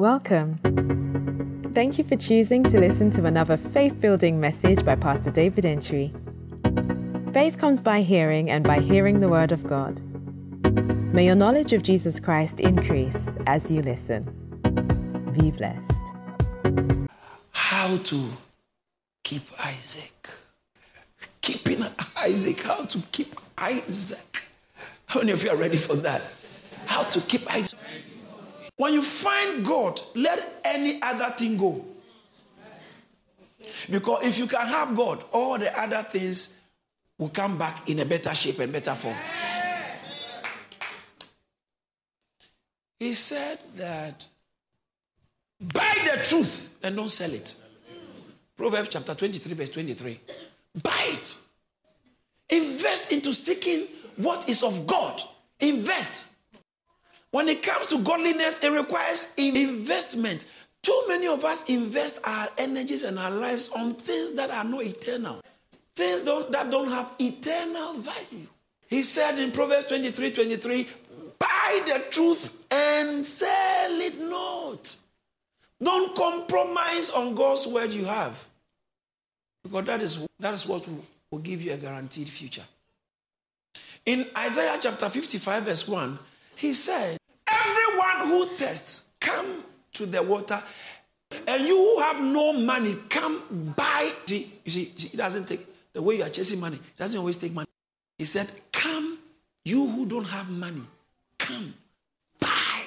Welcome. Thank you for choosing to listen to another faith building message by Pastor David Entry. Faith comes by hearing, and by hearing the Word of God. May your knowledge of Jesus Christ increase as you listen. Be blessed. How to keep Isaac. Keeping Isaac. How to keep Isaac. How many of you are ready for that? How to keep Isaac. When you find God, let any other thing go. Because if you can have God, all the other things will come back in a better shape and better form. He said that buy the truth and don't sell it. Proverbs chapter 23, verse 23. Buy it. Invest into seeking what is of God. Invest. When it comes to godliness, it requires investment. Too many of us invest our energies and our lives on things that are not eternal, things don't, that don't have eternal value. He said in Proverbs 23 23, buy the truth and sell it not. Don't compromise on God's word you have. Because that is, that is what will, will give you a guaranteed future. In Isaiah chapter 55, verse 1, he said, Everyone who thirsts, come to the water. And you who have no money, come buy. See, you see, it doesn't take the way you are chasing money, it doesn't always take money. He said, Come, you who don't have money, come buy.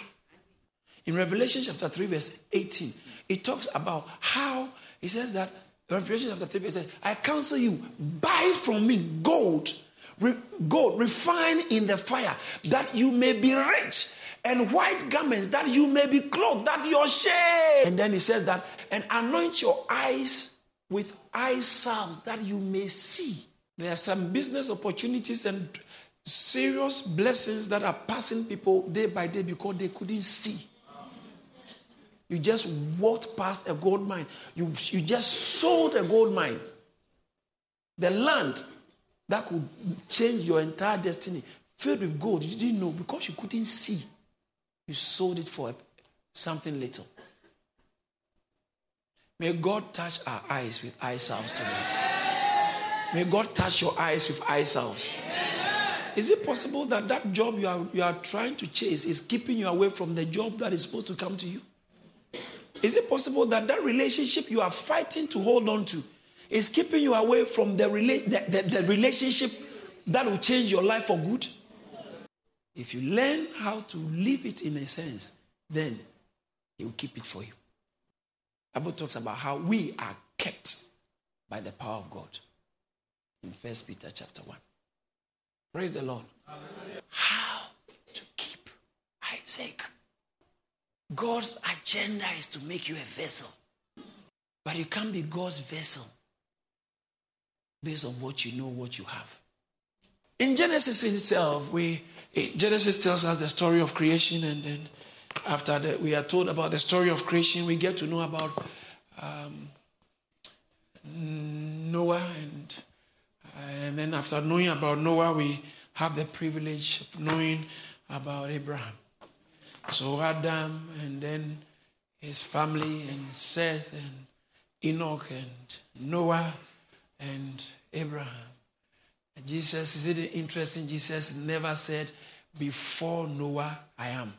In Revelation chapter 3, verse 18, it talks about how he says that Revelation chapter 3, verse 18, I counsel you, buy from me gold, re- gold refined in the fire, that you may be rich and white garments that you may be clothed, that your shame. And then he says that, and anoint your eyes with eye salves that you may see. There are some business opportunities and serious blessings that are passing people day by day because they couldn't see. You just walked past a gold mine. You, you just sold a gold mine. The land that could change your entire destiny, filled with gold, you didn't know because you couldn't see. You sold it for something little. May God touch our eyes with eye salves today. May God touch your eyes with eye salves. Is it possible that that job you are, you are trying to chase is keeping you away from the job that is supposed to come to you? Is it possible that that relationship you are fighting to hold on to is keeping you away from the, rela- the, the, the relationship that will change your life for good? If you learn how to live it in a sense, then He will keep it for you. Bible talks about how we are kept by the power of God in First Peter chapter 1. Praise the Lord. How to keep Isaac. God's agenda is to make you a vessel. But you can't be God's vessel based on what you know, what you have. In Genesis itself, we Genesis tells us the story of creation, and then after that, we are told about the story of creation. We get to know about um, Noah, and and then after knowing about Noah, we have the privilege of knowing about Abraham. So Adam, and then his family, and Seth, and Enoch, and Noah, and Abraham. Jesus, is it interesting? Jesus never said, Before Noah, I am.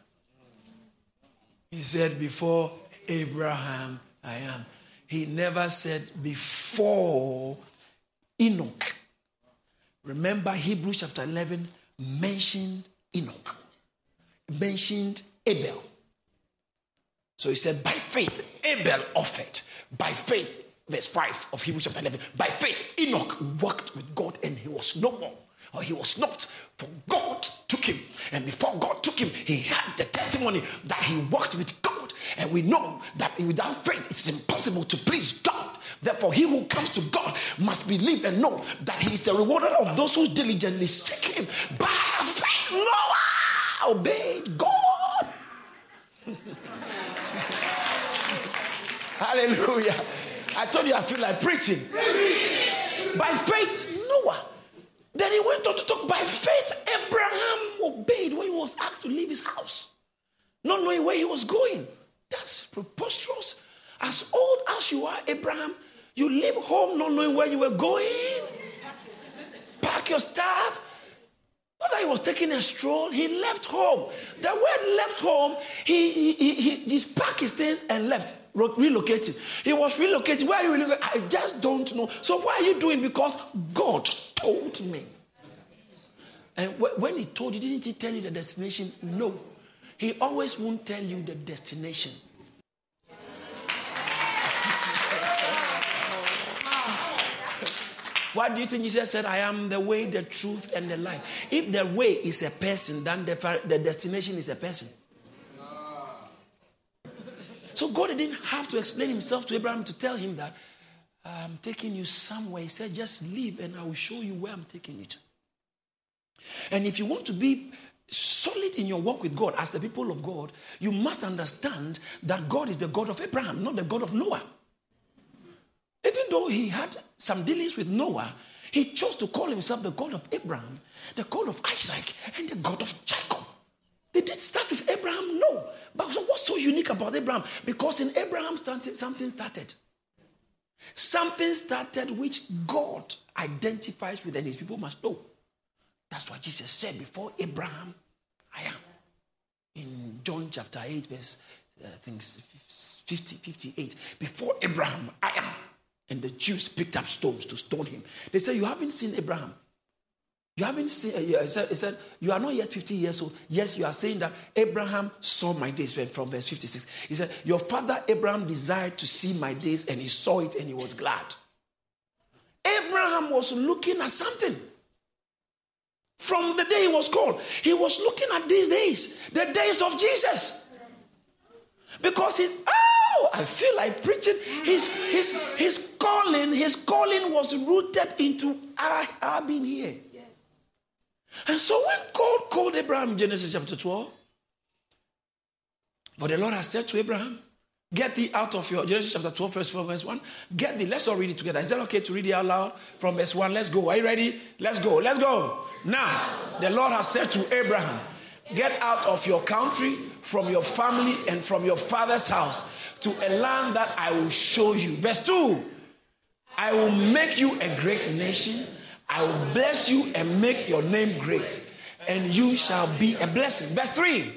He said, Before Abraham, I am. He never said, Before Enoch. Remember, Hebrews chapter 11 mentioned Enoch, mentioned Abel. So he said, By faith, Abel offered. By faith, verse 5 of Hebrews chapter 11. By faith, Enoch walked with God and he was no more, or he was not, for God took him. And before God took him, he had the testimony that he walked with God. And we know that without faith, it's impossible to please God. Therefore, he who comes to God must believe and know that he is the rewarder of those who diligently seek him. By faith, Noah obeyed God. Hallelujah. I told you I feel like preaching. By faith, Noah. Then he went on to talk by faith, Abraham obeyed when he was asked to leave his house, not knowing where he was going. That's preposterous. As old as you are, Abraham, you leave home not knowing where you were going. Pack your stuff. That he was taking a stroll, he left home. The word left home, he, he, he, just packed his things and left, relocated. He was relocated. Where are you relocating? I just don't know. So, what are you doing? Because God told me. And when he told you, didn't he tell you the destination? No. He always won't tell you the destination. Why do you think Jesus said, I am the way, the truth, and the life? If the way is a person, then the, the destination is a person. So God didn't have to explain himself to Abraham to tell him that I'm taking you somewhere. He said, just leave and I will show you where I'm taking you to. And if you want to be solid in your walk with God as the people of God, you must understand that God is the God of Abraham, not the God of Noah. Even though he had some dealings with Noah, he chose to call himself the God of Abraham, the God of Isaac, and the God of Jacob. They did start with Abraham? No. But what's so unique about Abraham? Because in Abraham, something started. Something started which God identifies with, and his people must know. That's what Jesus said before Abraham, I am. In John chapter 8, verse uh, I think 50, 58. Before Abraham, I am. And the Jews picked up stones to stone him. They said, You haven't seen Abraham. You haven't seen, uh, he, said, he said, You are not yet 50 years old. Yes, you are saying that Abraham saw my days from verse 56. He said, Your father Abraham desired to see my days and he saw it and he was glad. Abraham was looking at something from the day he was called. He was looking at these days, the days of Jesus. Because he's, oh, I feel like preaching. His, his, his calling, his calling was rooted into I have been here. Yes. And so when God called Abraham, Genesis chapter 12, for the Lord has said to Abraham, Get thee out of your Genesis chapter 12, verse 4, verse 1. Get thee. Let's all read it together. Is that okay to read it out loud from verse 1? Let's go. Are you ready? Let's go. Let's go. Now, the Lord has said to Abraham, Get out of your country, from your family, and from your father's house to a land that I will show you. Verse 2 I will make you a great nation. I will bless you and make your name great, and you shall be a blessing. Verse 3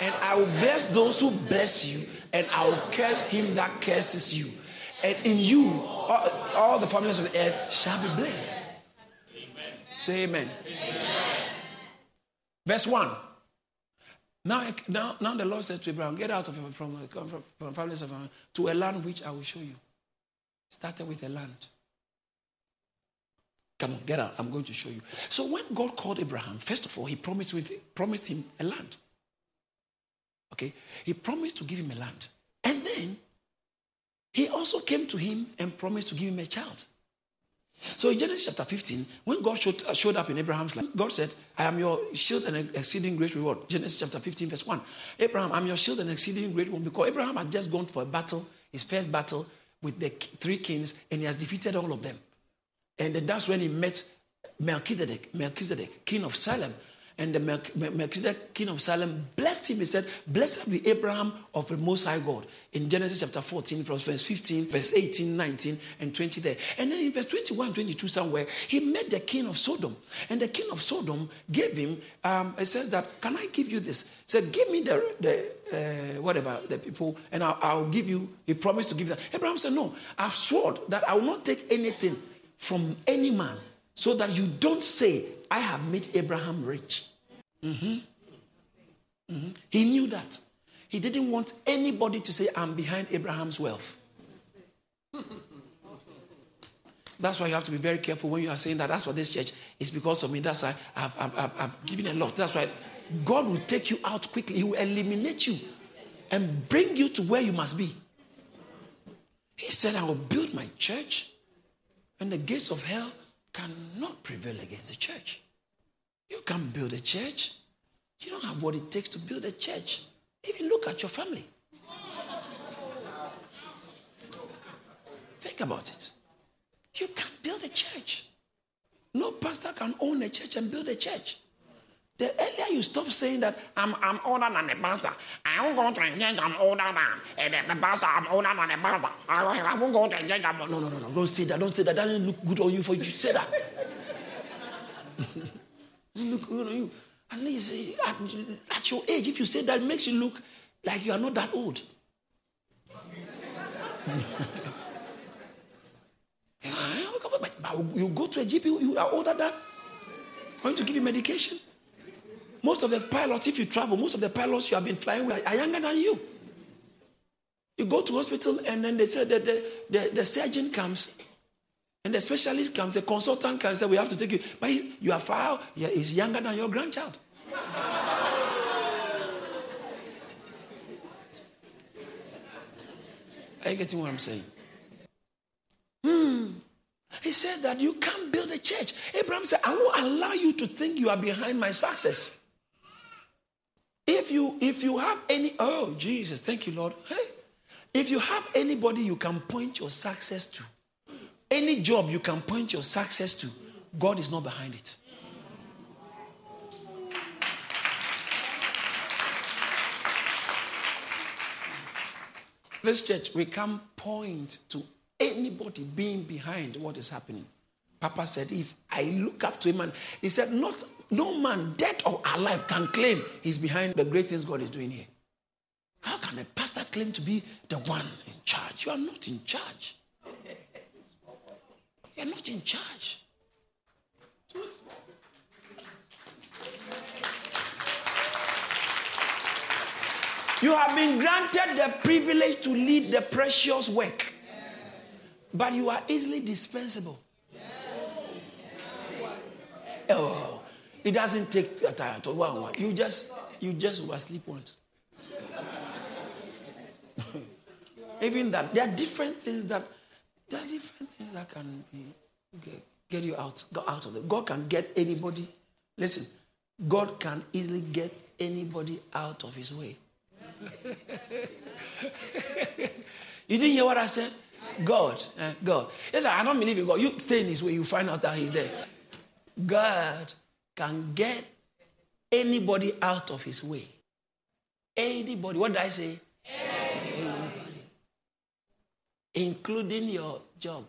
And I will bless those who bless you and I will curse him that curses you. And in you, all, all the families of the earth shall be blessed. Amen. Say amen. amen. Verse 1. Now, now, now the Lord said to Abraham, Get out of from, from, from families to a land which I will show you. Started with a land. Come on, get out. I'm going to show you. So when God called Abraham, first of all, he promised, with, promised him a land. Okay? He promised to give him a land. And then he also came to him and promised to give him a child. So in Genesis chapter 15, when God showed, uh, showed up in Abraham's life, God said, I am your shield and exceeding great reward. Genesis chapter 15, verse 1. Abraham, I'm your shield and exceeding great one because Abraham had just gone for a battle, his first battle with the three kings, and he has defeated all of them. And that's when he met Melchizedek, Melchizedek, king of Salem. And the Melchizedek, king of Salem, blessed him. He said, Blessed be Abraham of the Most High God. In Genesis chapter 14, from verse 15, verse 18, 19, and 20 there. And then in verse 21, 22, somewhere, he met the king of Sodom. And the king of Sodom gave him, um, it says that, Can I give you this? He said, Give me the, the uh, whatever, the people, and I'll, I'll, give you. He promised to give that. Abraham said, No, I've sworn that I will not take anything from any man so that you don't say, I have made Abraham rich. Mm-hmm. Mm-hmm. He knew that. He didn't want anybody to say, I'm behind Abraham's wealth. That's why you have to be very careful when you are saying that. That's for this church. is because of me. That's why I've, I've, I've, I've given a lot. That's why God will take you out quickly. He will eliminate you and bring you to where you must be. He said, I will build my church, and the gates of hell cannot prevail against the church. You can't build a church. You don't have what it takes to build a church. Even look at your family. Think about it. You can't build a church. No pastor can own a church and build a church. The earlier you stop saying that I'm, I'm older than the pastor, I won't go to church, I'm older than the, the pastor, I'm older than the pastor, I, I won't go to church, I'm no, no, no, no, don't say that, don't say that, that doesn't look good on you for you to say that. doesn't look good on you. At least uh, at, at your age, if you say that, it makes you look like you are not that old. you go to a GP, you are older than, going to give you medication. Most of the pilots, if you travel, most of the pilots you have been flying with are younger than you. You go to hospital and then they say that the, the, the surgeon comes and the specialist comes, the consultant comes, and say, we have to take you. But you are far, yeah, he's younger than your grandchild. Are you getting what I'm saying? Hmm. He said that you can't build a church. Abraham said, I won't allow you to think you are behind my success. If you if you have any oh Jesus, thank you, Lord. Hey, if you have anybody you can point your success to, any job you can point your success to, God is not behind it. This church, we can't point to anybody being behind what is happening. Papa said, if I look up to him, and he said, not no man, dead or alive, can claim he's behind the great things God is doing here. How can a pastor claim to be the one in charge? You are not in charge. You're not in charge. You have been granted the privilege to lead the precious work, but you are easily dispensable. Oh, it doesn't take a time to one one. You just you just oversleep once. Even that, there are different things that there are different things that can be, get, get you out, go out of it. God can get anybody. Listen, God can easily get anybody out of His way. you didn't hear what I said? God, eh, God. Yes, I don't believe in God. You stay in His way, you find out that He's there. God can get anybody out of his way. Anybody. What did I say? Anybody. Including your job.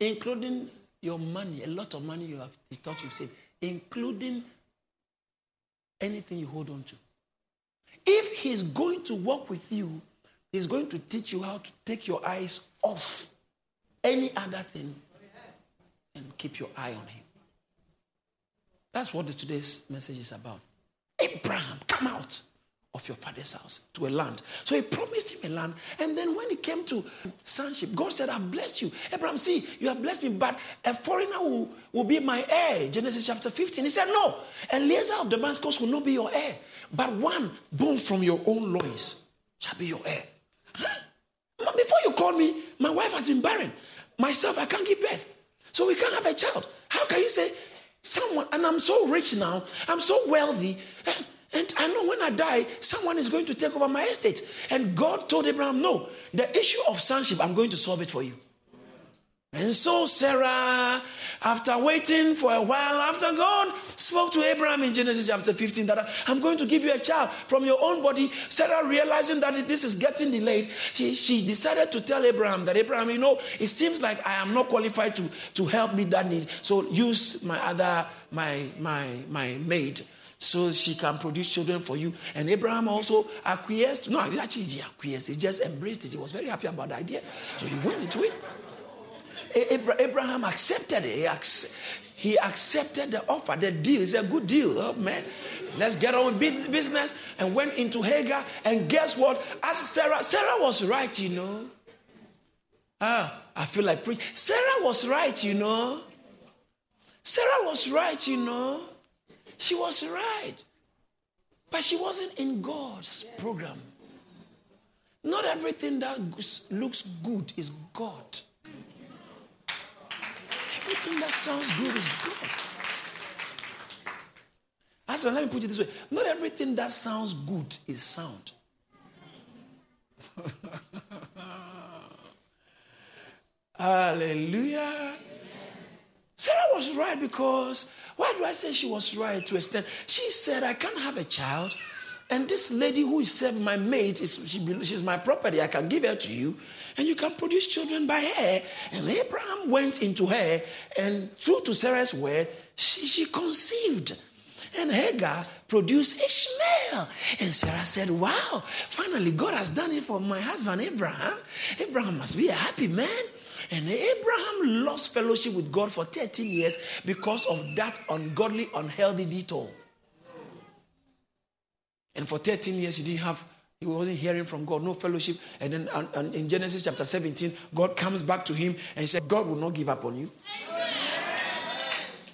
Including your money, a lot of money you have thought you've saved, including anything you hold on to. If he's going to work with you, he's going to teach you how to take your eyes off any other thing and keep your eye on him. That's what today's message is about. Abraham, come out of your father's house to a land. So he promised him a land. And then when he came to sonship, God said, I've blessed you. Abraham, see, you have blessed me, but a foreigner will, will be my heir. Genesis chapter 15. He said, No, Eliezer of Damascus will not be your heir, but one born from your own loins shall be your heir. Huh? Before you call me, my wife has been barren. Myself, I can't give birth. So we can't have a child. How can you say Someone, and I'm so rich now, I'm so wealthy, and, and I know when I die, someone is going to take over my estate. And God told Abraham, No, the issue of sonship, I'm going to solve it for you. And so Sarah, after waiting for a while, after God spoke to Abraham in Genesis chapter 15 that I'm going to give you a child from your own body, Sarah realizing that this is getting delayed, she, she decided to tell Abraham that Abraham, you know, it seems like I am not qualified to, to help meet that need. So use my other, my, my, my maid so she can produce children for you. And Abraham also acquiesced. No, actually, he acquiesced. He just embraced it. He was very happy about the idea. So he went into it. Abraham accepted it. He accepted the offer, the deal. It's a good deal, oh, man. Let's get on with business. And went into Hagar. And guess what? As Sarah, Sarah was right, you know. Ah, I feel like preaching. Sarah was right, you know. Sarah was right, you know. She was right. But she wasn't in God's program. Not everything that looks good is God. Everything that sounds good is good. As well, let me put it this way not everything that sounds good is sound. Hallelujah. Sarah was right because Why do I say she was right to extend? She said, I can't have a child. And this lady who is serving my maid, is, she, she's my property. I can give her to you, and you can produce children by her. And Abraham went into her, and true to Sarah's word, she, she conceived. And Hagar produced Ishmael. And Sarah said, Wow, finally God has done it for my husband Abraham. Abraham must be a happy man. And Abraham lost fellowship with God for 13 years because of that ungodly, unhealthy detour. And for 13 years, he didn't have, he wasn't hearing from God, no fellowship. And then and, and in Genesis chapter 17, God comes back to him and he said, God will not give up on you.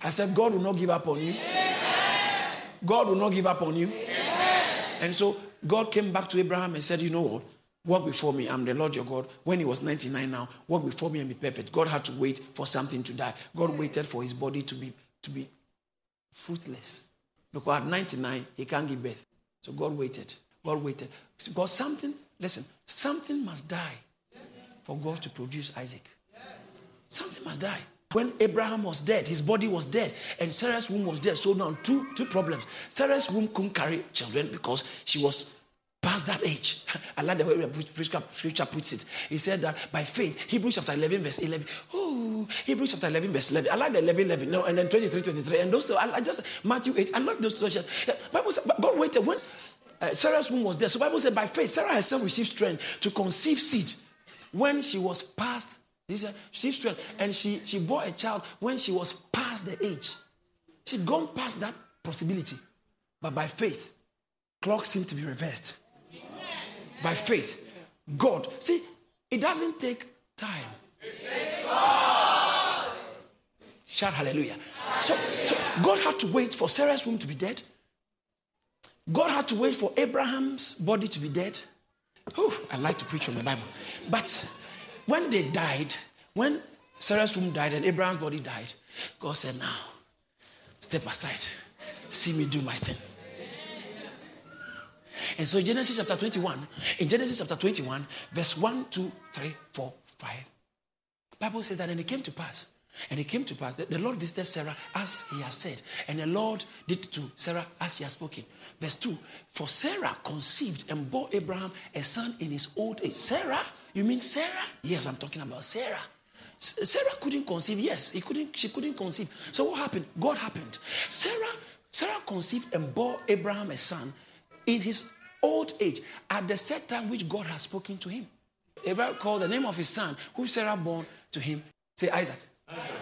I said, God will not give up on you. God will not give up on you. And so God came back to Abraham and said, You know what? Walk before me. I'm the Lord your God. When he was 99 now, walk before me and be perfect. God had to wait for something to die. God waited for his body to be, to be fruitless. Because at 99, he can't give birth. So God waited. God waited. God, something, listen, something must die for God to produce Isaac. Something must die. When Abraham was dead, his body was dead, and Sarah's womb was dead. So now two, two problems. Sarah's womb couldn't carry children because she was past that age. I like the way the scripture puts it. He said that by faith, Hebrews chapter 11, verse 11. Oh, Hebrews chapter 11, verse 11. I like the 11, 11. No, and then 23, 23. And those, I, just, Matthew 8. I like those two. Bible said, God waited when uh, Sarah's womb was there. So Bible said by faith, Sarah herself received strength to conceive seed when she was past, she said, strength. And she, she bore a child when she was past the age. She'd gone past that possibility. But by faith, clock seemed to be reversed by faith. God. See, it doesn't take time. Shout hallelujah. So, so God had to wait for Sarah's womb to be dead. God had to wait for Abraham's body to be dead. Whew, I like to preach from the Bible. But when they died, when Sarah's womb died and Abraham's body died, God said, Now, step aside. See me do my thing. And so in Genesis chapter 21, in Genesis chapter 21, verse 1, 2, 3, 4, 5, Bible says that and it came to pass. And it came to pass that the Lord visited Sarah as he has said, and the Lord did to Sarah as he has spoken. Verse 2 For Sarah conceived and bore Abraham a son in his old age. Sarah? You mean Sarah? Yes, I'm talking about Sarah. Sarah couldn't conceive. Yes, he couldn't, she couldn't conceive. So what happened? God happened. Sarah, Sarah conceived and bore Abraham a son in his old age at the set time which God has spoken to him. Abraham called the name of his son, whom Sarah born to him, say Isaac. Isaac.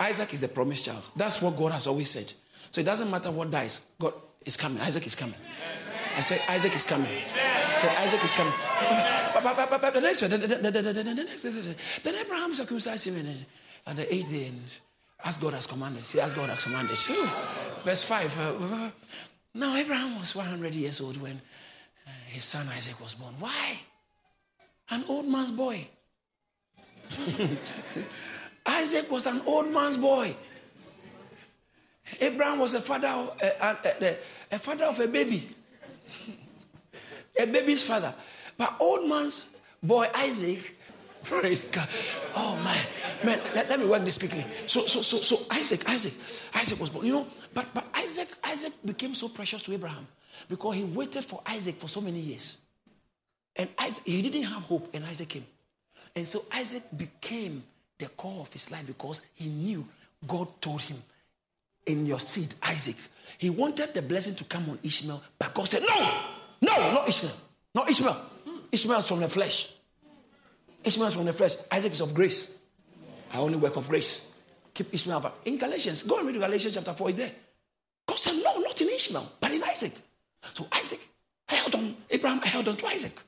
Isaac is the promised child. That's what God has always said. So it doesn't matter what dies, God is coming. Isaac is coming. I said, Isaac is coming. I said, Isaac is coming. The next one, the, next, then Abraham circumcised him at the eighth day and as God has commanded. See, as God has commanded. Verse 5. Uh, Uh, now, Abraham was 100 years old when uh, his son Isaac was born. Why? An old man's boy. Isaac was an old man's boy. Abraham was a father of a, a, a, father of a baby. a baby's father. But old man's boy Isaac, praise God. Oh man, man, let, let me work this quickly. So, so, so, so Isaac, Isaac, Isaac was born. You know, but, but Isaac, Isaac became so precious to Abraham because he waited for Isaac for so many years. And Isaac, he didn't have hope, and Isaac came. And so Isaac became the core of his life because he knew God told him, In your seed, Isaac. He wanted the blessing to come on Ishmael, but God said, No, no, not Ishmael. Not Ishmael. Ishmael is from the flesh. Ishmael is from the flesh. Isaac is of grace. I only work of grace. Keep Ishmael back. In Galatians, go and read Galatians chapter 4, is there. God said, No, not in Ishmael, but in Isaac. So Isaac held on, Abraham held on to Isaac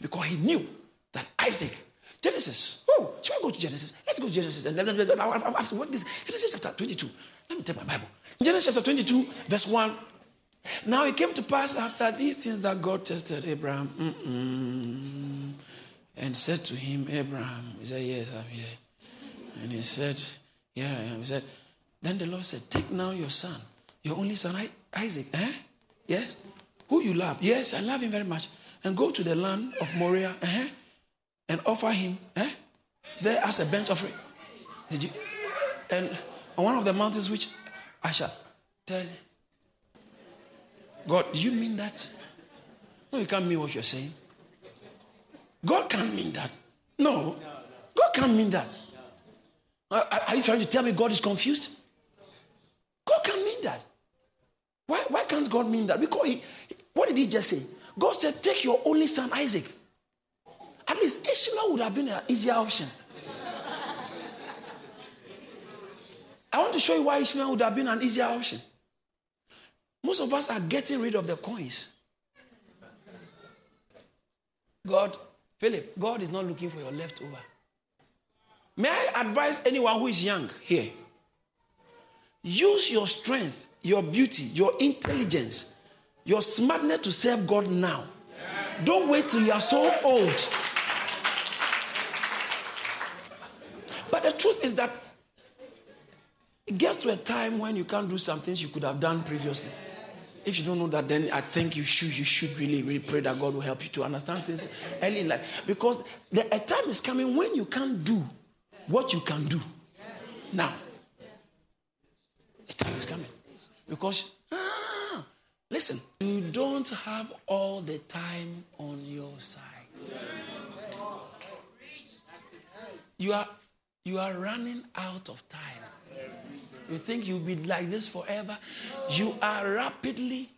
because he knew that Isaac, Genesis, oh, should I go to Genesis? Let's go to Genesis. And then I have to work this. Genesis chapter 22. Let me take my Bible. Genesis chapter 22, verse 1. Now it came to pass after these things that God tested Abraham and said to him, Abraham, he said, Yes, I'm here. And he said, Here I am. He said, Then the Lord said, Take now your son, your only son, Isaac. Eh? Yes? Who you love? Yes, I love him very much. And go to the land of Moriah uh-huh, and offer him eh, there as a burnt offering. Did you? And on one of the mountains which I shall Tell God, do you mean that? No, you can't mean what you're saying. God can't mean that. No, God can't mean that. Are you trying to tell me God is confused? God can't mean that. Why, why can't God mean that? Because he, what did he just say? God said, Take your only son, Isaac. At least Ishmael would have been an easier option. I want to show you why Ishmael would have been an easier option. Most of us are getting rid of the coins. God, Philip, God is not looking for your leftover. May I advise anyone who is young here? Use your strength, your beauty, your intelligence, your smartness to serve God now. Don't wait till you are so old. But the truth is that it gets to a time when you can't do some things you could have done previously. If you don't know that, then I think you should you should really really pray that God will help you to understand things early in life. Because the, a time is coming when you can't do what you can do now. A time is coming. Because ah, listen, you don't have all the time on your side. You are you are running out of time. You think you'll be like this forever? You are rapidly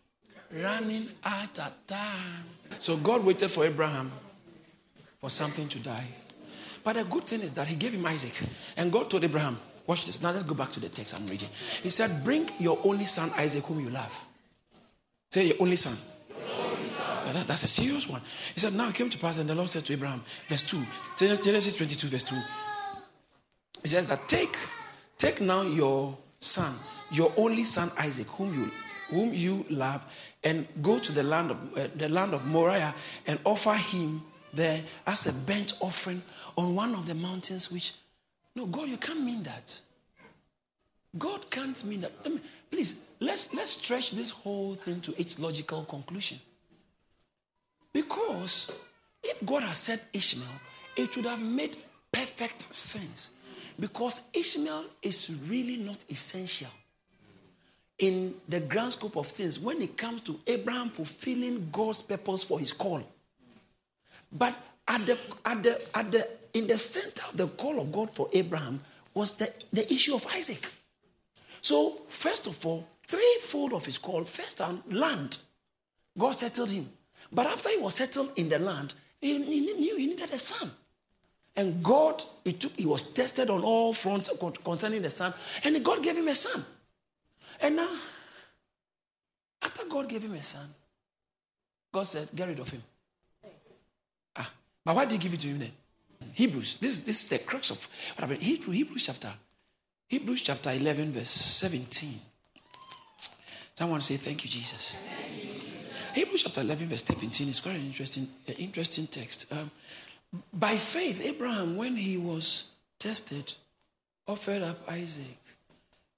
running out of time. So God waited for Abraham for something to die. But the good thing is that he gave him Isaac. And God told Abraham, watch this. Now let's go back to the text I'm reading. He said, Bring your only son Isaac, whom you love. Say your only son. That, that's a serious one. He said, Now it came to pass, and the Lord said to Abraham, verse 2, Genesis 22, verse 2. He says that take, take now your son, your only son Isaac, whom you whom you love, and go to the land of uh, the land of Moriah and offer him there as a burnt offering on one of the mountains. Which, no, God, you can't mean that. God can't mean that. please, let's let's stretch this whole thing to its logical conclusion. Because if God has said Ishmael, it would have made perfect sense because Ishmael is really not essential in the grand scope of things when it comes to Abraham fulfilling God's purpose for his call. But at the, at the, at the, in the center of the call of God for Abraham was the, the issue of Isaac. So, first of all, threefold of his call first, on land. God settled him. But after he was settled in the land, he, he knew he needed a son. And God, he, took, he was tested on all fronts concerning the son, and God gave him a son. And now, after God gave him a son, God said, Get rid of him. But why did he give it to him then? Hebrews. This, this is the crux of what happened. Hebrew, Hebrews chapter. Hebrews chapter 11, verse 17. Someone say, Thank you, Jesus. Thank you, Jesus. Hebrews chapter 11, verse 17 is quite an interesting, uh, interesting text. Um, by faith, Abraham, when he was tested, offered up Isaac.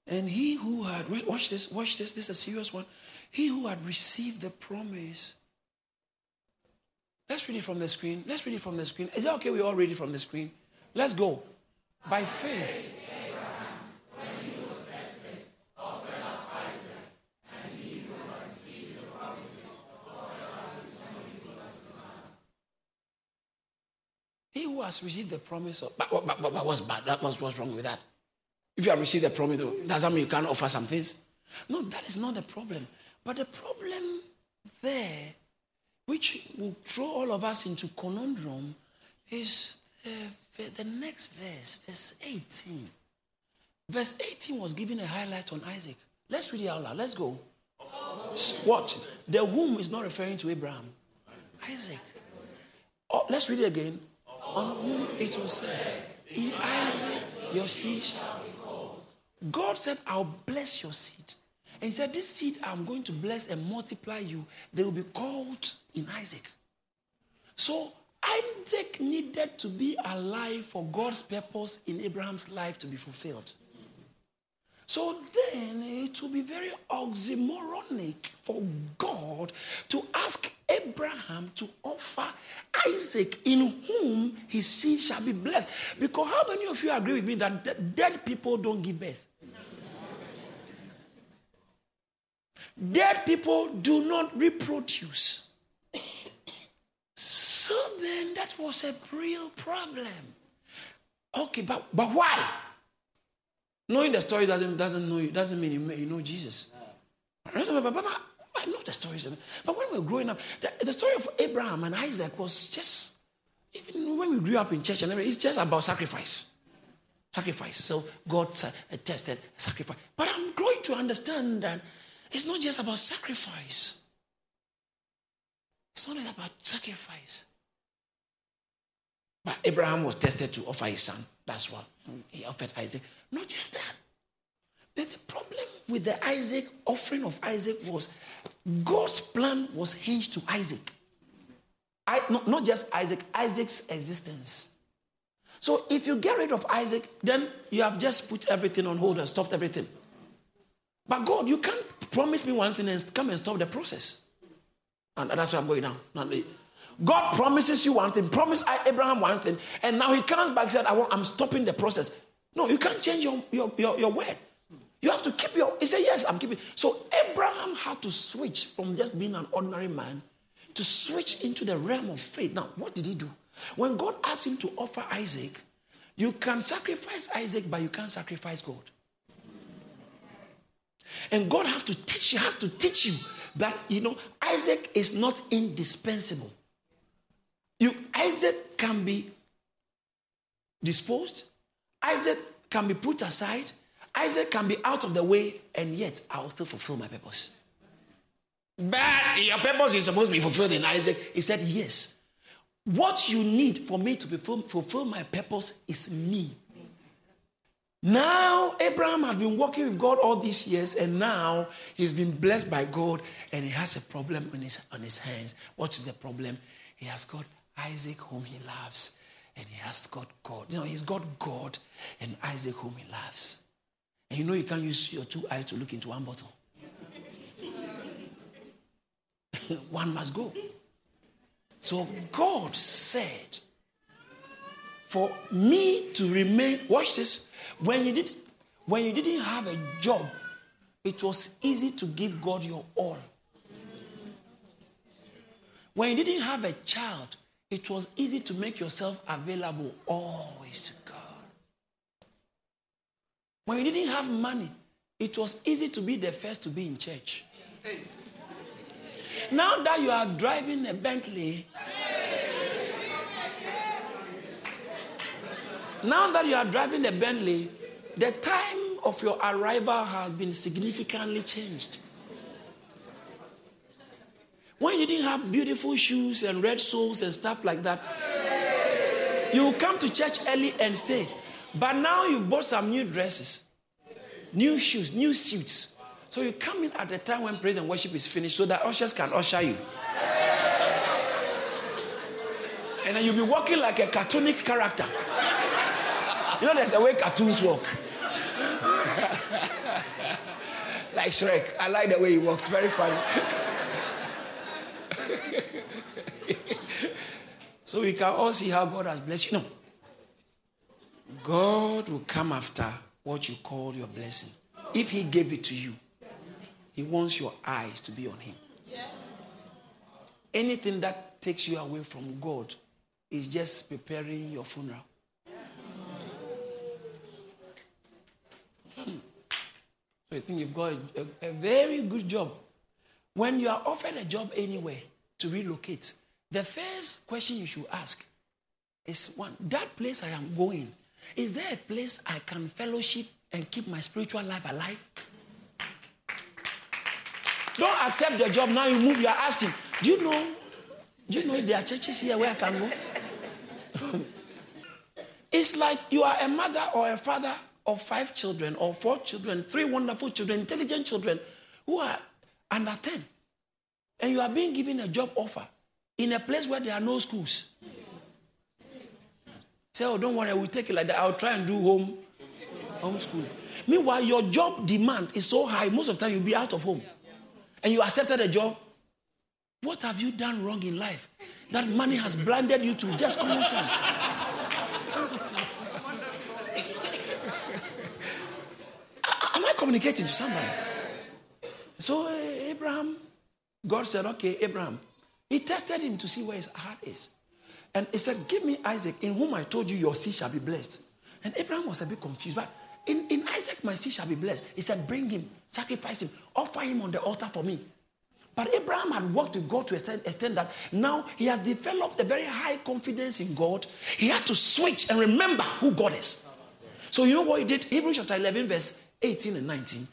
And he who had, watch this, watch this, this is a serious one. He who had received the promise. Let's read it from the screen. Let's read it from the screen. Is it okay we all read it from the screen? Let's go. By faith. He who has received the promise of. But, but, but, but what's bad? That was what's wrong with that? If you have received the promise, does that mean you can't offer some things? No, that is not the problem. But the problem there, which will throw all of us into conundrum, is the, next verse, verse 18. Verse 18 was giving a highlight on Isaac. Let's read it out loud. Let's go. Watch. The whom is not referring to Abraham. Isaac. Oh, let's read it again on whom it was said, In Isaac your seed shall be called. God said, I'll bless your seed. And he said, This seed I'm going to bless and multiply you. They will be called in Isaac. So Isaac needed to be alive for God's purpose in Abraham's life to be fulfilled. So then it will be very oxymoronic for God to ask Abraham to offer Isaac in whom his seed shall be blessed. Because how many of you agree with me that dead people don't give birth? Dead people do not reproduce. So then that was a real problem. Okay, but, but why? Knowing the story doesn't, doesn't, know, doesn't mean you, you know Jesus. But but but I know the stories. But when we were growing up, the, the, story of Abraham and Isaac was just, even when we grew up in church and everything, it's just about sacrifice. Sacrifice. So God uh, tested sacrifice. But I'm growing to understand that it's not just about sacrifice. It's not just about sacrifice. But Abraham was tested to offer his son. That's what he offered Isaac. Not just that. But the problem with the Isaac offering of Isaac was God's plan was hinged to Isaac. I, not just Isaac, Isaac's existence. So if you get rid of Isaac, then you have just put everything on hold and stopped everything. But God, you can't promise me one thing and come and stop the process. And that's where I'm going now. God promises you one thing, promise Abraham one thing, and now he comes back and said, I want, I'm stopping the process. No, you can't change your, your, your, your word. You have to keep your. He said, Yes, I'm keeping. So Abraham had to switch from just being an ordinary man to switch into the realm of faith. Now, what did he do? When God asked him to offer Isaac, you can sacrifice Isaac, but you can't sacrifice God. And God has to teach you, has to teach you that you know Isaac is not indispensable. You Isaac can be disposed, Isaac can be put aside, Isaac can be out of the way, and yet I will still fulfill my purpose. But your purpose is supposed to be fulfilled in Isaac. He said, Yes. What you need for me to fulfill my purpose is me. Now, Abraham had been working with God all these years, and now he's been blessed by God, and he has a problem on his, on his hands. What is the problem? He has got Isaac, whom he loves, and he has got God. You know, he's got God and Isaac, whom he loves. And you know, you can't use your two eyes to look into one bottle. one must go. So God said, for me to remain, watch this, when you did when you didn't have a job, it was easy to give God your all. When you didn't have a child, it was easy to make yourself available always to God. When you didn't have money, it was easy to be the first to be in church. Now that you are driving a Bentley, now that you are driving a Bentley, the time of your arrival has been significantly changed. When you didn't have beautiful shoes and red soles and stuff like that, you would come to church early and stay. But now you've bought some new dresses, new shoes, new suits. So you come in at the time when praise and worship is finished so that ushers can usher you. And then you'll be walking like a cartoonic character. You know, there's the way cartoons walk. like Shrek. I like the way he walks, very funny. so we can all see how God has blessed you. No. God will come after what you call your blessing. If He gave it to you, He wants your eyes to be on Him. Yes. Anything that takes you away from God is just preparing your funeral. So you think you've got a, a, very good job. When you are offered a job anywhere to relocate, the first question you should ask is one, that place I am going, is there a place I can fellowship and keep my spiritual life alive? Don't accept the job now you move, you are asking, do you know? Do you know if there are churches here where I can go? it's like you are a mother or a father of five children or four children, three wonderful children, intelligent children who are under 10. And you are being given a job offer in a place where there are no schools. Say, oh, don't worry, we'll take it like that. I'll try and do home homeschool. Meanwhile, your job demand is so high, most of the time you'll be out of home. And you accepted a job. What have you done wrong in life? That money has blinded you to just common sense. Am I communicating to somebody? So, uh, Abraham, God said, Okay, Abraham. He tested him to see where his heart is. And he said, Give me Isaac, in whom I told you your seed shall be blessed. And Abraham was a bit confused. But in, in Isaac, my seed shall be blessed. He said, Bring him, sacrifice him, offer him on the altar for me. But Abraham had worked with God to extend, extend that. Now he has developed a very high confidence in God. He had to switch and remember who God is. So you know what he did? Hebrews chapter 11, verse 18 and 19.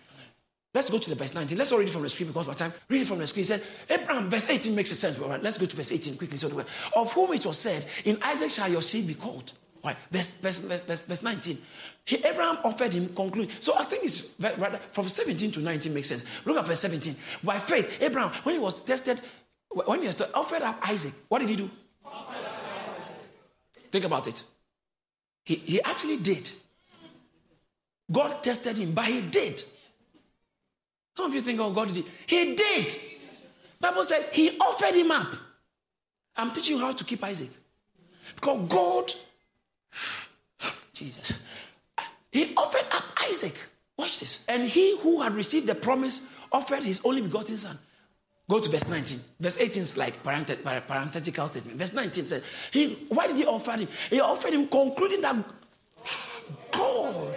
Let's go to the verse 19. Let's read it from the screen because of time. Read it from the screen. He said, Abraham, verse 18 makes sense. All right, let's go to verse 18 quickly. So of whom it was said, In Isaac shall your seed be called. Right, verse, verse, verse, verse 19. He, Abraham offered him conclude. So I think it's rather from 17 to 19 makes sense. Look at verse 17. By faith, Abraham, when he was tested, when he was offered up Isaac, what did he do? Think about it. He, he actually did. God tested him, but he did. Some of you think, oh, God did. He did. Bible said he offered him up. I'm teaching you how to keep Isaac. Because God, Jesus, he offered up Isaac. Watch this. And he who had received the promise offered his only begotten son. Go to verse 19. Verse 18 is like parenthetical statement. Verse 19 says, he, Why did he offer him? He offered him, concluding that God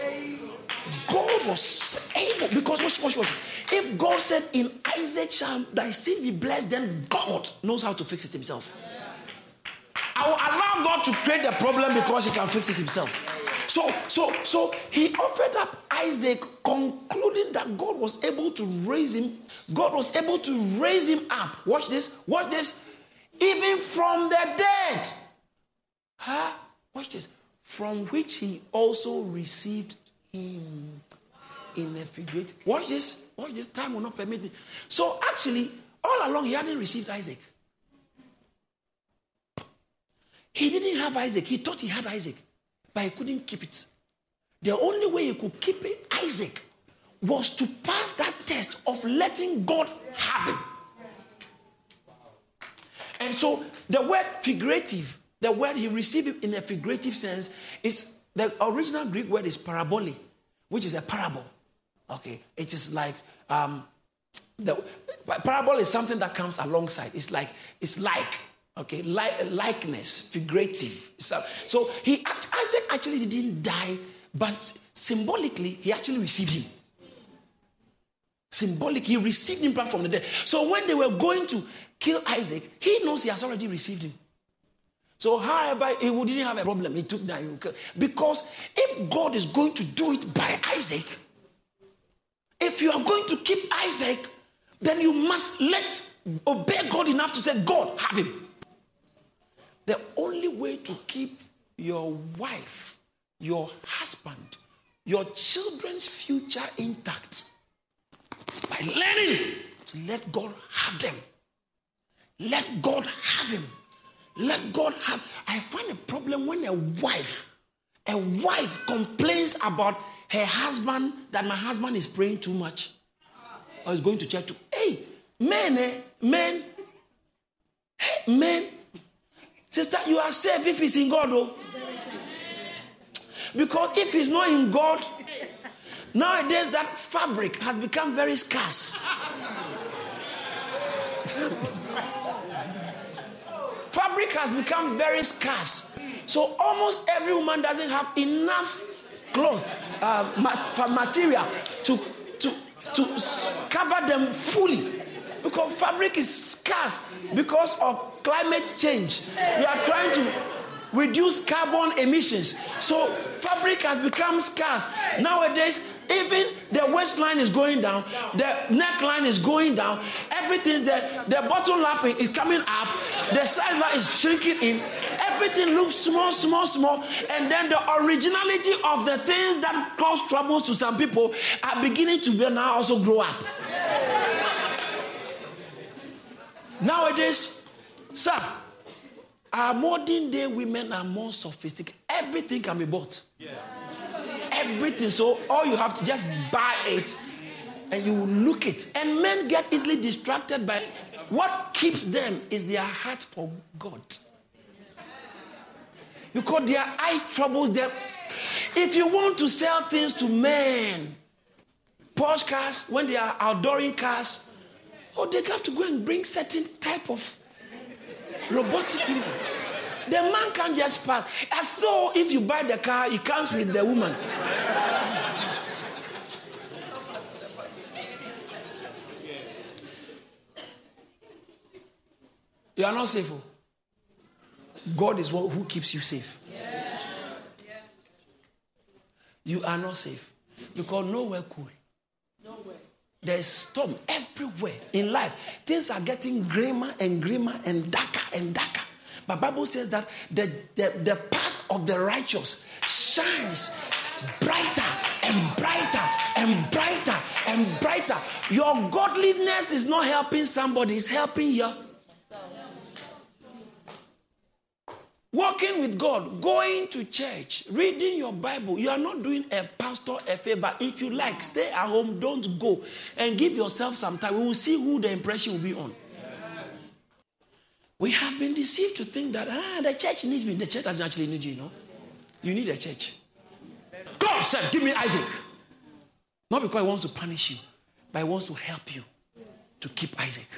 God was able, because watch, watch, watch. If God said, In Isaac shall thy seed be blessed, then God knows how to fix it himself. I will allow God to create the problem because he can fix it himself. So, so, so he offered up Isaac, concluding that God was able to raise him. God was able to raise him up. Watch this, watch this. Even from the dead. Huh? Watch this. From which he also received him in a figurative. Watch this. Watch this. Time will not permit me. So actually, all along, he hadn't received Isaac. He didn't have Isaac. He thought he had Isaac, but he couldn't keep it. The only way he could keep it, Isaac was to pass that test of letting God have him. And so the word figurative, the word he received in a figurative sense, is the original Greek word is parabole, which is a parable. Okay, it is like um, the parable is something that comes alongside. It's like it's like okay, like likeness, figurative. So he Isaac actually didn't die, but symbolically he actually received him. Symbolic, he received him back from the dead. So when they were going to kill Isaac, he knows he has already received him. So, however, he didn't have a problem. He took that. Because if God is going to do it by Isaac, if you are going to keep Isaac, then you must let obey God enough to say, God, have him. The only way to keep your wife, your husband, your children's future intact by learning to let God have them. Let God have him. Let God have. I find a problem when a wife, a wife complains about her husband that my husband is praying too much or is going to church too. Hey, men, eh, men, hey, men, sister, you are safe if he's in God, though. Because if he's not in God, nowadays that fabric has become very scarce. Fabric has become very scarce. So almost every woman doesn't have enough cloth, uh, material to, to, to cover them fully. Because fabric is scarce because of climate change. We are trying to reduce carbon emissions. So fabric has become scarce. Nowadays, even the waistline is going down, the neckline is going down, everything, the, the bottom lap is coming up, the side line is shrinking in, everything looks small, small, small, and then the originality of the things that cause troubles to some people are beginning to be now also grow up. Nowadays, sir, our modern day women are more sophisticated. Everything can be bought. Yeah everything. So all you have to just buy it and you look it. And men get easily distracted by what keeps them is their heart for God. Because their eye troubles them. If you want to sell things to men, Porsche cars, when they are outdooring cars, Or they have to go and bring certain type of robotic people. The man can't just pass. As so if you buy the car, it comes with the woman. You are not safe. oh. God is one who keeps you safe. You are not safe because nowhere cool. Nowhere. There's storm everywhere in life. Things are getting grimmer and grimmer and darker and darker. But Bible says that the, the, the path of the righteous shines brighter and brighter and brighter and brighter. Your godliness is not helping somebody, it's helping you. Walking with God, going to church, reading your Bible. You are not doing a pastor a favor. If you like, stay at home, don't go, and give yourself some time. We will see who the impression will be on. We have been deceived to think that ah, the church needs me. The church doesn't actually need you, you know. You need a church. God said, Give me Isaac. Not because he wants to punish you, but he wants to help you to keep Isaac.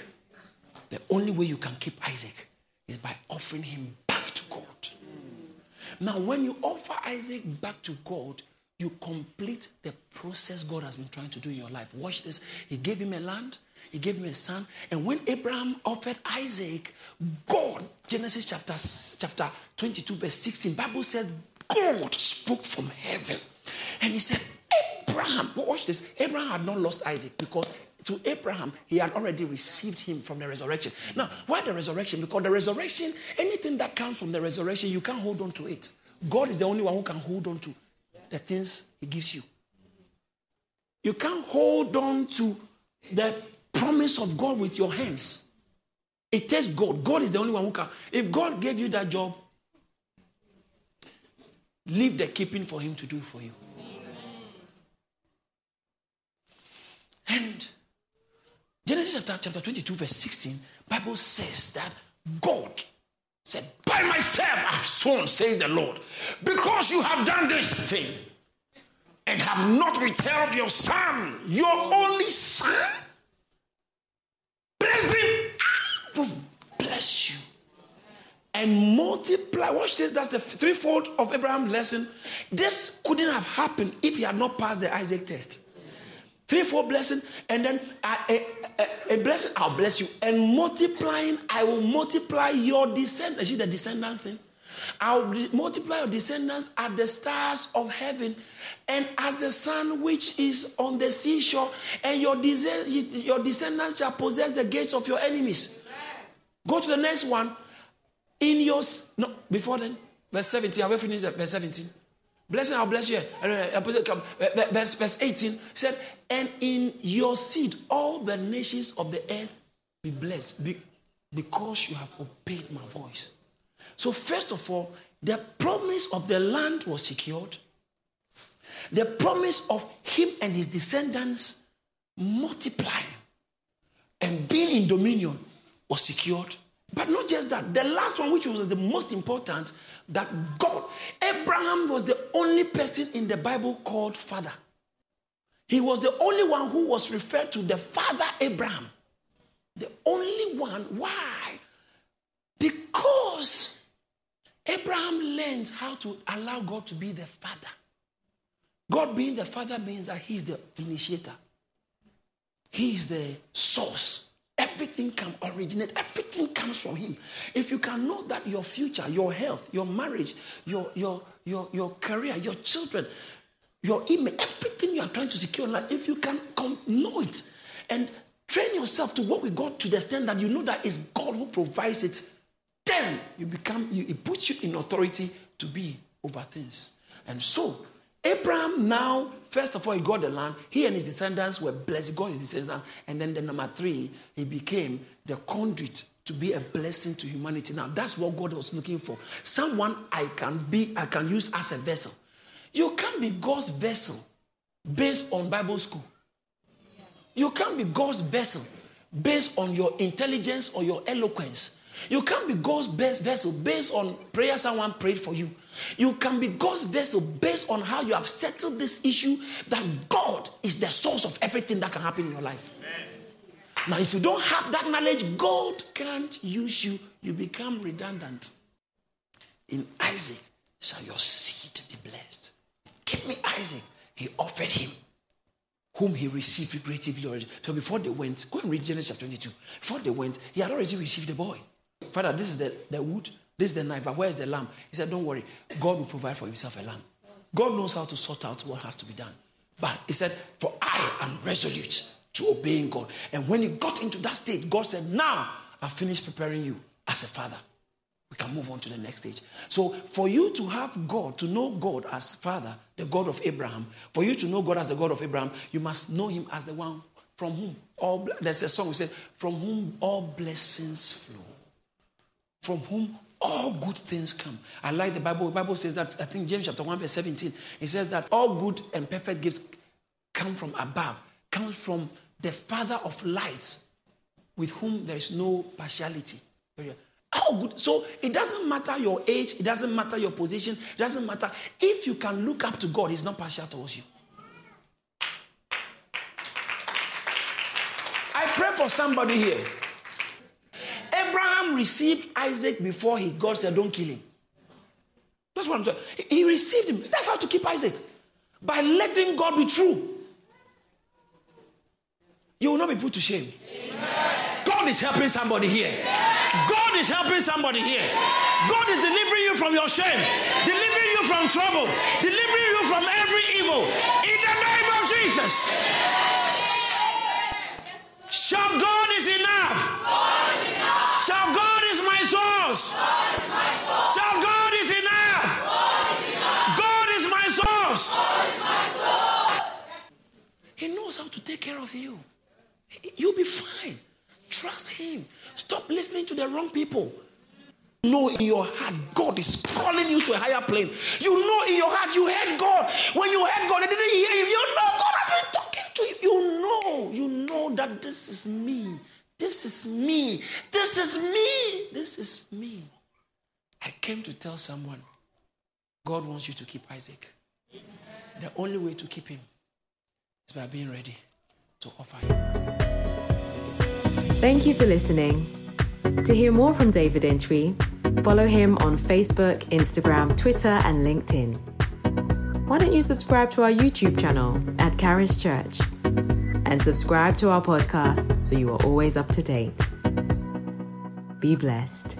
The only way you can keep Isaac is by offering him back to God. Now, when you offer Isaac back to God, you complete the process God has been trying to do in your life. Watch this. He gave him a land, he gave him a son. And when Abraham offered Isaac, God, Genesis chapter, chapter 22, verse 16, Bible says, God spoke from heaven. And he said, Abraham, watch this. Abraham had not lost Isaac because to Abraham, he had already received him from the resurrection. Now, why the resurrection? Because the resurrection, anything that comes from the resurrection, you can't hold on to it. God is the only one who can hold on to the things he gives you. You can't hold on to the promise of God with your hands. It takes God. God is the only one who can. If God gave you that job, leave the keeping for him to do for you. And Genesis chapter, chapter 22, verse 16, Bible says that God said, By myself I've sworn, says the Lord, because you have done this thing and have not withheld your son, your only son. Bless him, bless you and multiply. Watch this, that's the threefold of Abraham's lesson. This couldn't have happened if he had not passed the Isaac test. Three, four blessing, and then a, a, a, blessing, I'll bless you. And multiplying, I will multiply your descendants. See the descendants thing? I'll multiply your descendants as the stars of heaven and as the sun which is on the seashore, and your, your descendants shall possess the gates of your enemies. Go to the next one. In your no before then, verse 17. I will finish verse 17. Blessing, I'll bless you. Uh, uh, verse, verse 18 said, And in your seed, all the nations of the earth be blessed because you have obeyed my voice. So, first of all, the promise of the land was secured. The promise of him and his descendants multiplying and being in dominion was secured. But not just that, the last one, which was the most important, that God, Abraham was the only person in the Bible called father. He was the only one who was referred to the father Abraham. The only one. Why? Because Abraham learned how to allow God to be the father. God being the father means that he's the initiator, he's the source. Everything can originate, everything comes from him. If you can know that your future, your health, your marriage, your, your, your, your career, your children, your image, everything you are trying to secure in life, if you can know it and train yourself to work with God to the extent that you know that it's God who provides it, then you become, you, it puts you in authority to be over things. And so Abraham now, first of all, he got the land. He and his descendants were blessed. God his descendants. And then the number three, he became the conduit to be a blessing to humanity. Now, that's what God was looking for. Someone I can be, I can use as a vessel. You can't be God's vessel based on Bible school. You can't be God's vessel based on your intelligence or your eloquence. You can't be God's best vessel based on prayer someone prayed for you. You can be God's vessel based on how you have settled this issue that God is the source of everything that can happen in your life. Amen. Now, if you don't have that knowledge, God can't use you. You become redundant. In Isaac shall your seed be blessed. Give me Isaac. He offered him, whom he received regrettably already. So before they went, go and read Genesis chapter 22. Before they went, he had already received the boy. Father, this is the, the wood, this is the knife, but where's the lamb? He said, Don't worry, God will provide for himself a lamb. God knows how to sort out what has to be done. But he said, For I am resolute to obeying God. And when he got into that state, God said, Now I've finished preparing you as a father. We can move on to the next stage. So, for you to have God, to know God as Father, the God of Abraham, for you to know God as the God of Abraham, you must know Him as the one from whom all. There's a song we said, "From whom all blessings flow, from whom all good things come." I like the Bible. The Bible says that I think James chapter one verse seventeen. It says that all good and perfect gifts come from above, comes from the Father of lights, with whom there is no partiality. How good. So it doesn't matter your age, it doesn't matter your position, it doesn't matter. If you can look up to God, He's not partial towards you. I pray for somebody here. Abraham received Isaac before he God said, Don't kill him. That's what I'm saying. He received him. That's how to keep Isaac. By letting God be true. You will not be put to shame. Amen. God is helping somebody here. God is helping somebody here. God is delivering you from your shame, delivering you from trouble, delivering you from every evil. In the name of Jesus. Shout, God is enough. Shout, God is my source. Shout, God is enough. God is my source. He knows how to take care of you. You'll be fine. Trust Him. Stop listening to the wrong people. Know in your heart God is calling you to a higher plane. You know in your heart you heard God. When you heard God, they didn't hear you. You know God has been talking to you. You know, you know that this is me. This is me. This is me. This is me. I came to tell someone God wants you to keep Isaac. The only way to keep him is by being ready to offer him. Thank you for listening. To hear more from David Entry, follow him on Facebook, Instagram, Twitter, and LinkedIn. Why don't you subscribe to our YouTube channel at Caris Church and subscribe to our podcast so you are always up to date? Be blessed.